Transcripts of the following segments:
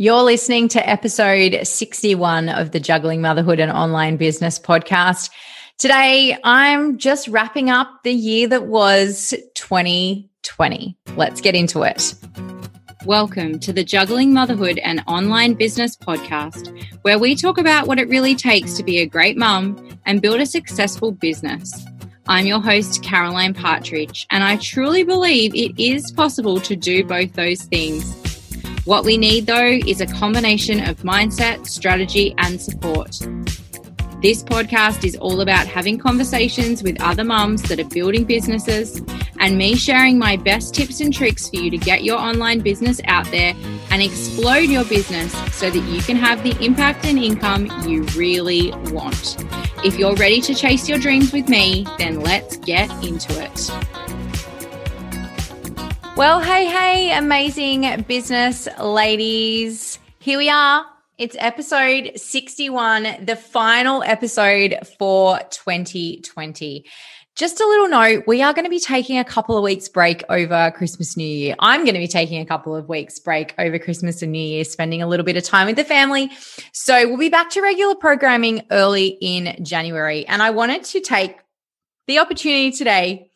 You're listening to episode 61 of the Juggling Motherhood and Online Business podcast. Today, I'm just wrapping up the year that was 2020. Let's get into it. Welcome to the Juggling Motherhood and Online Business podcast, where we talk about what it really takes to be a great mum and build a successful business. I'm your host, Caroline Partridge, and I truly believe it is possible to do both those things. What we need, though, is a combination of mindset, strategy, and support. This podcast is all about having conversations with other mums that are building businesses and me sharing my best tips and tricks for you to get your online business out there and explode your business so that you can have the impact and income you really want. If you're ready to chase your dreams with me, then let's get into it. Well, hey, hey, amazing business ladies. Here we are. It's episode 61, the final episode for 2020. Just a little note, we are going to be taking a couple of weeks break over Christmas, New Year. I'm going to be taking a couple of weeks break over Christmas and New Year, spending a little bit of time with the family. So we'll be back to regular programming early in January. And I wanted to take the opportunity today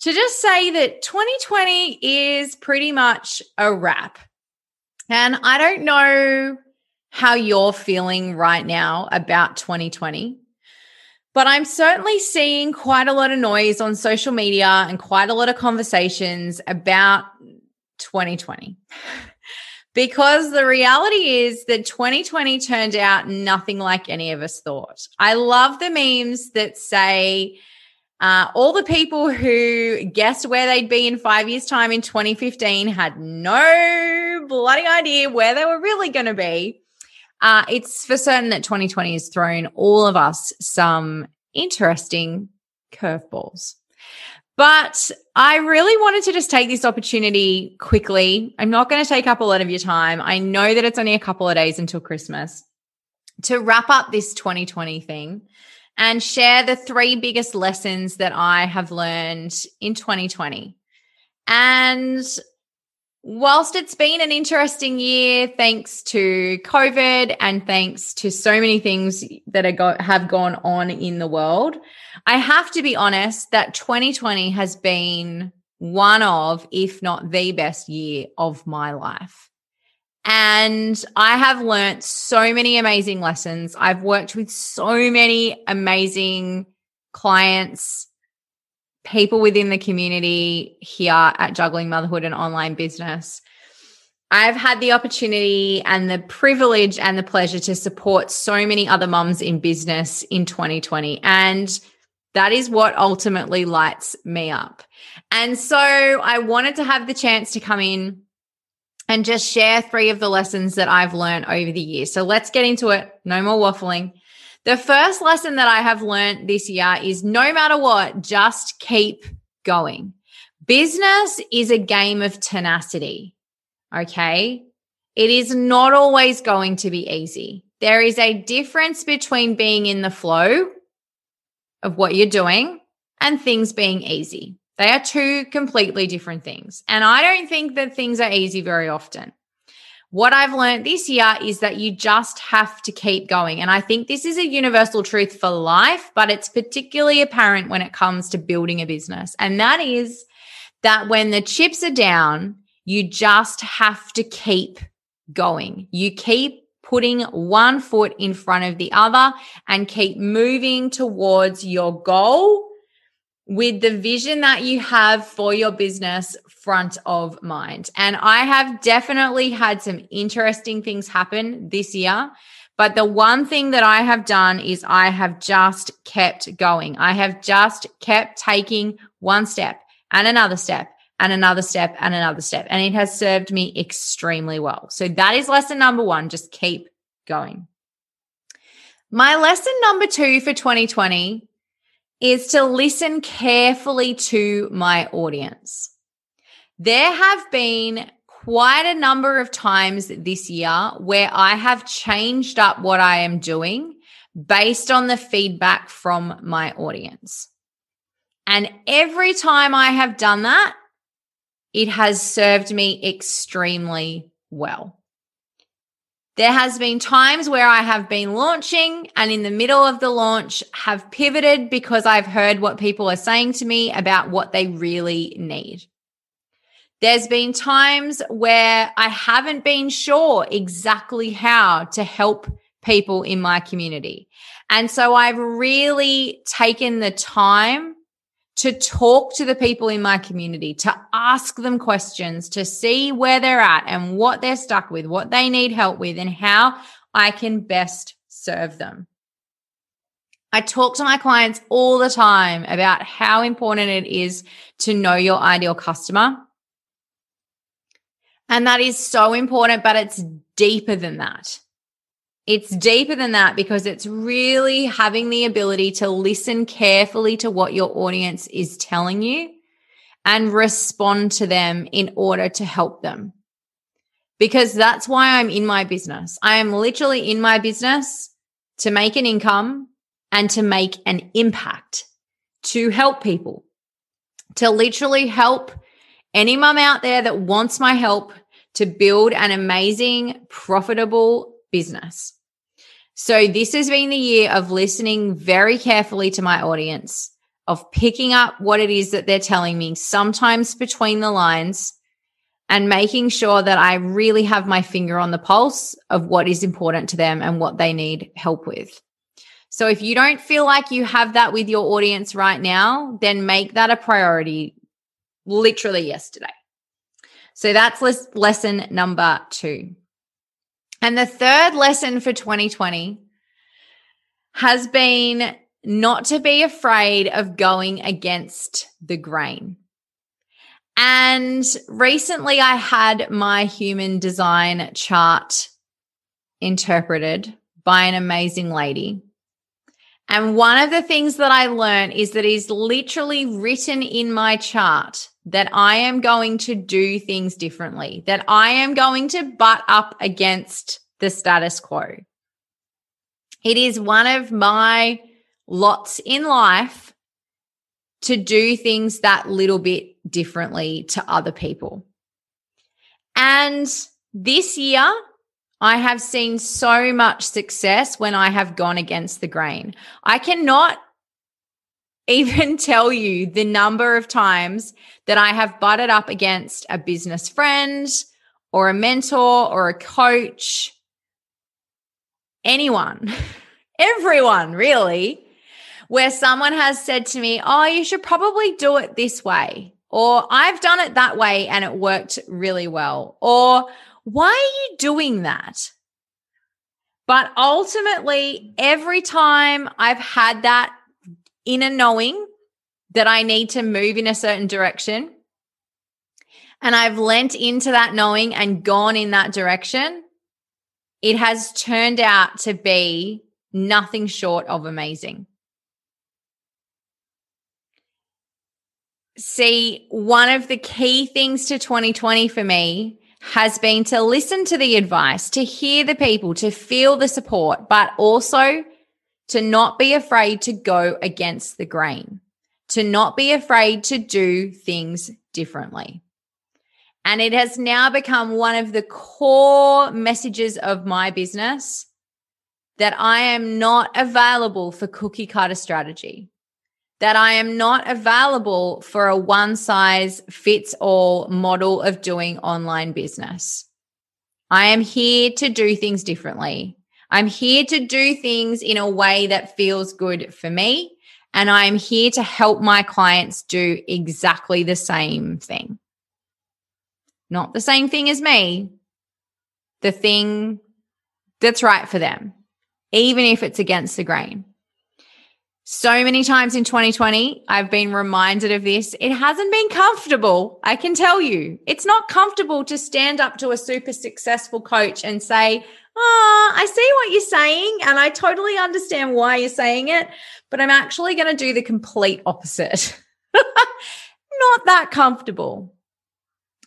to just say that 2020 is pretty much a wrap. And I don't know how you're feeling right now about 2020, but I'm certainly seeing quite a lot of noise on social media and quite a lot of conversations about 2020. because the reality is that 2020 turned out nothing like any of us thought. I love the memes that say, uh, all the people who guessed where they'd be in five years' time in 2015 had no bloody idea where they were really going to be. Uh, it's for certain that 2020 has thrown all of us some interesting curveballs. But I really wanted to just take this opportunity quickly. I'm not going to take up a lot of your time. I know that it's only a couple of days until Christmas to wrap up this 2020 thing and share the three biggest lessons that I have learned in 2020. And whilst it's been an interesting year, thanks to COVID and thanks to so many things that go- have gone on in the world, I have to be honest that 2020 has been one of, if not the best year of my life. And I have learned so many amazing lessons. I've worked with so many amazing clients, people within the community here at Juggling Motherhood and Online Business. I've had the opportunity and the privilege and the pleasure to support so many other mums in business in 2020. And that is what ultimately lights me up. And so I wanted to have the chance to come in and just share three of the lessons that I've learned over the years. So let's get into it. No more waffling. The first lesson that I have learned this year is no matter what, just keep going. Business is a game of tenacity. Okay. It is not always going to be easy. There is a difference between being in the flow of what you're doing and things being easy. They are two completely different things. And I don't think that things are easy very often. What I've learned this year is that you just have to keep going. And I think this is a universal truth for life, but it's particularly apparent when it comes to building a business. And that is that when the chips are down, you just have to keep going. You keep putting one foot in front of the other and keep moving towards your goal with the vision that you have for your business front of mind. And I have definitely had some interesting things happen this year. But the one thing that I have done is I have just kept going. I have just kept taking one step and another step and another step and another step. And it has served me extremely well. So that is lesson number one. Just keep going. My lesson number two for 2020 is to listen carefully to my audience. There have been quite a number of times this year where I have changed up what I am doing based on the feedback from my audience. And every time I have done that, it has served me extremely well. There has been times where I have been launching and in the middle of the launch have pivoted because I've heard what people are saying to me about what they really need. There's been times where I haven't been sure exactly how to help people in my community. And so I've really taken the time to talk to the people in my community, to ask them questions, to see where they're at and what they're stuck with, what they need help with, and how I can best serve them. I talk to my clients all the time about how important it is to know your ideal customer. And that is so important, but it's deeper than that. It's deeper than that because it's really having the ability to listen carefully to what your audience is telling you and respond to them in order to help them. Because that's why I'm in my business. I am literally in my business to make an income and to make an impact, to help people, to literally help any mom out there that wants my help to build an amazing, profitable business. So this has been the year of listening very carefully to my audience, of picking up what it is that they're telling me, sometimes between the lines, and making sure that I really have my finger on the pulse of what is important to them and what they need help with. So if you don't feel like you have that with your audience right now, then make that a priority literally yesterday. So that's lesson number two. And the third lesson for 2020 has been not to be afraid of going against the grain. And recently I had my human design chart interpreted by an amazing lady. And one of the things that I learned is that is literally written in my chart that I am going to do things differently, that I am going to butt up against the status quo. It is one of my lots in life to do things that little bit differently to other people. And this year, I have seen so much success when I have gone against the grain. I cannot even tell you the number of times that I have butted up against a business friend or a mentor or a coach, anyone, everyone really, where someone has said to me, Oh, you should probably do it this way. Or I've done it that way and it worked really well. Or why are you doing that? But ultimately, every time I've had that inner knowing that I need to move in a certain direction. And I've lent into that knowing and gone in that direction. It has turned out to be nothing short of amazing. See, one of the key things to 2020 for me has been to listen to the advice, to hear the people, to feel the support, but also to not be afraid to go against the grain, to not be afraid to do things differently. And it has now become one of the core messages of my business that I am not available for cookie cutter strategy, that I am not available for a one size fits all model of doing online business. I am here to do things differently. I'm here to do things in a way that feels good for me. And I'm here to help my clients do exactly the same thing. Not the same thing as me, the thing that's right for them, even if it's against the grain. So many times in 2020, I've been reminded of this. It hasn't been comfortable. I can tell you, it's not comfortable to stand up to a super successful coach and say, Oh, I see what you're saying. And I totally understand why you're saying it. But I'm actually going to do the complete opposite. Not that comfortable.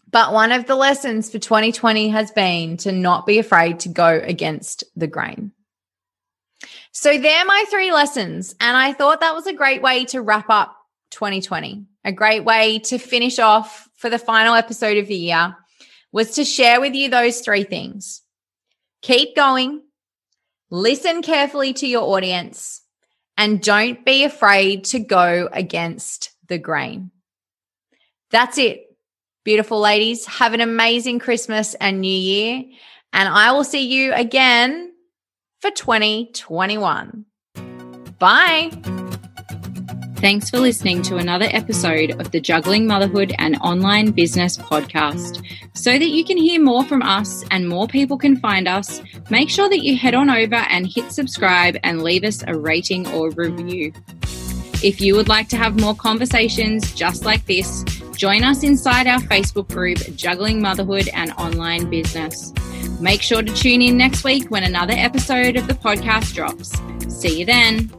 But one of the lessons for 2020 has been to not be afraid to go against the grain. So, they're my three lessons. And I thought that was a great way to wrap up 2020, a great way to finish off for the final episode of the year was to share with you those three things keep going, listen carefully to your audience, and don't be afraid to go against the grain. That's it. Beautiful ladies, have an amazing Christmas and New Year. And I will see you again for 2021. Bye. Thanks for listening to another episode of the Juggling Motherhood and Online Business podcast. So that you can hear more from us and more people can find us, make sure that you head on over and hit subscribe and leave us a rating or review. If you would like to have more conversations just like this, join us inside our Facebook group, Juggling Motherhood and Online Business. Make sure to tune in next week when another episode of the podcast drops. See you then.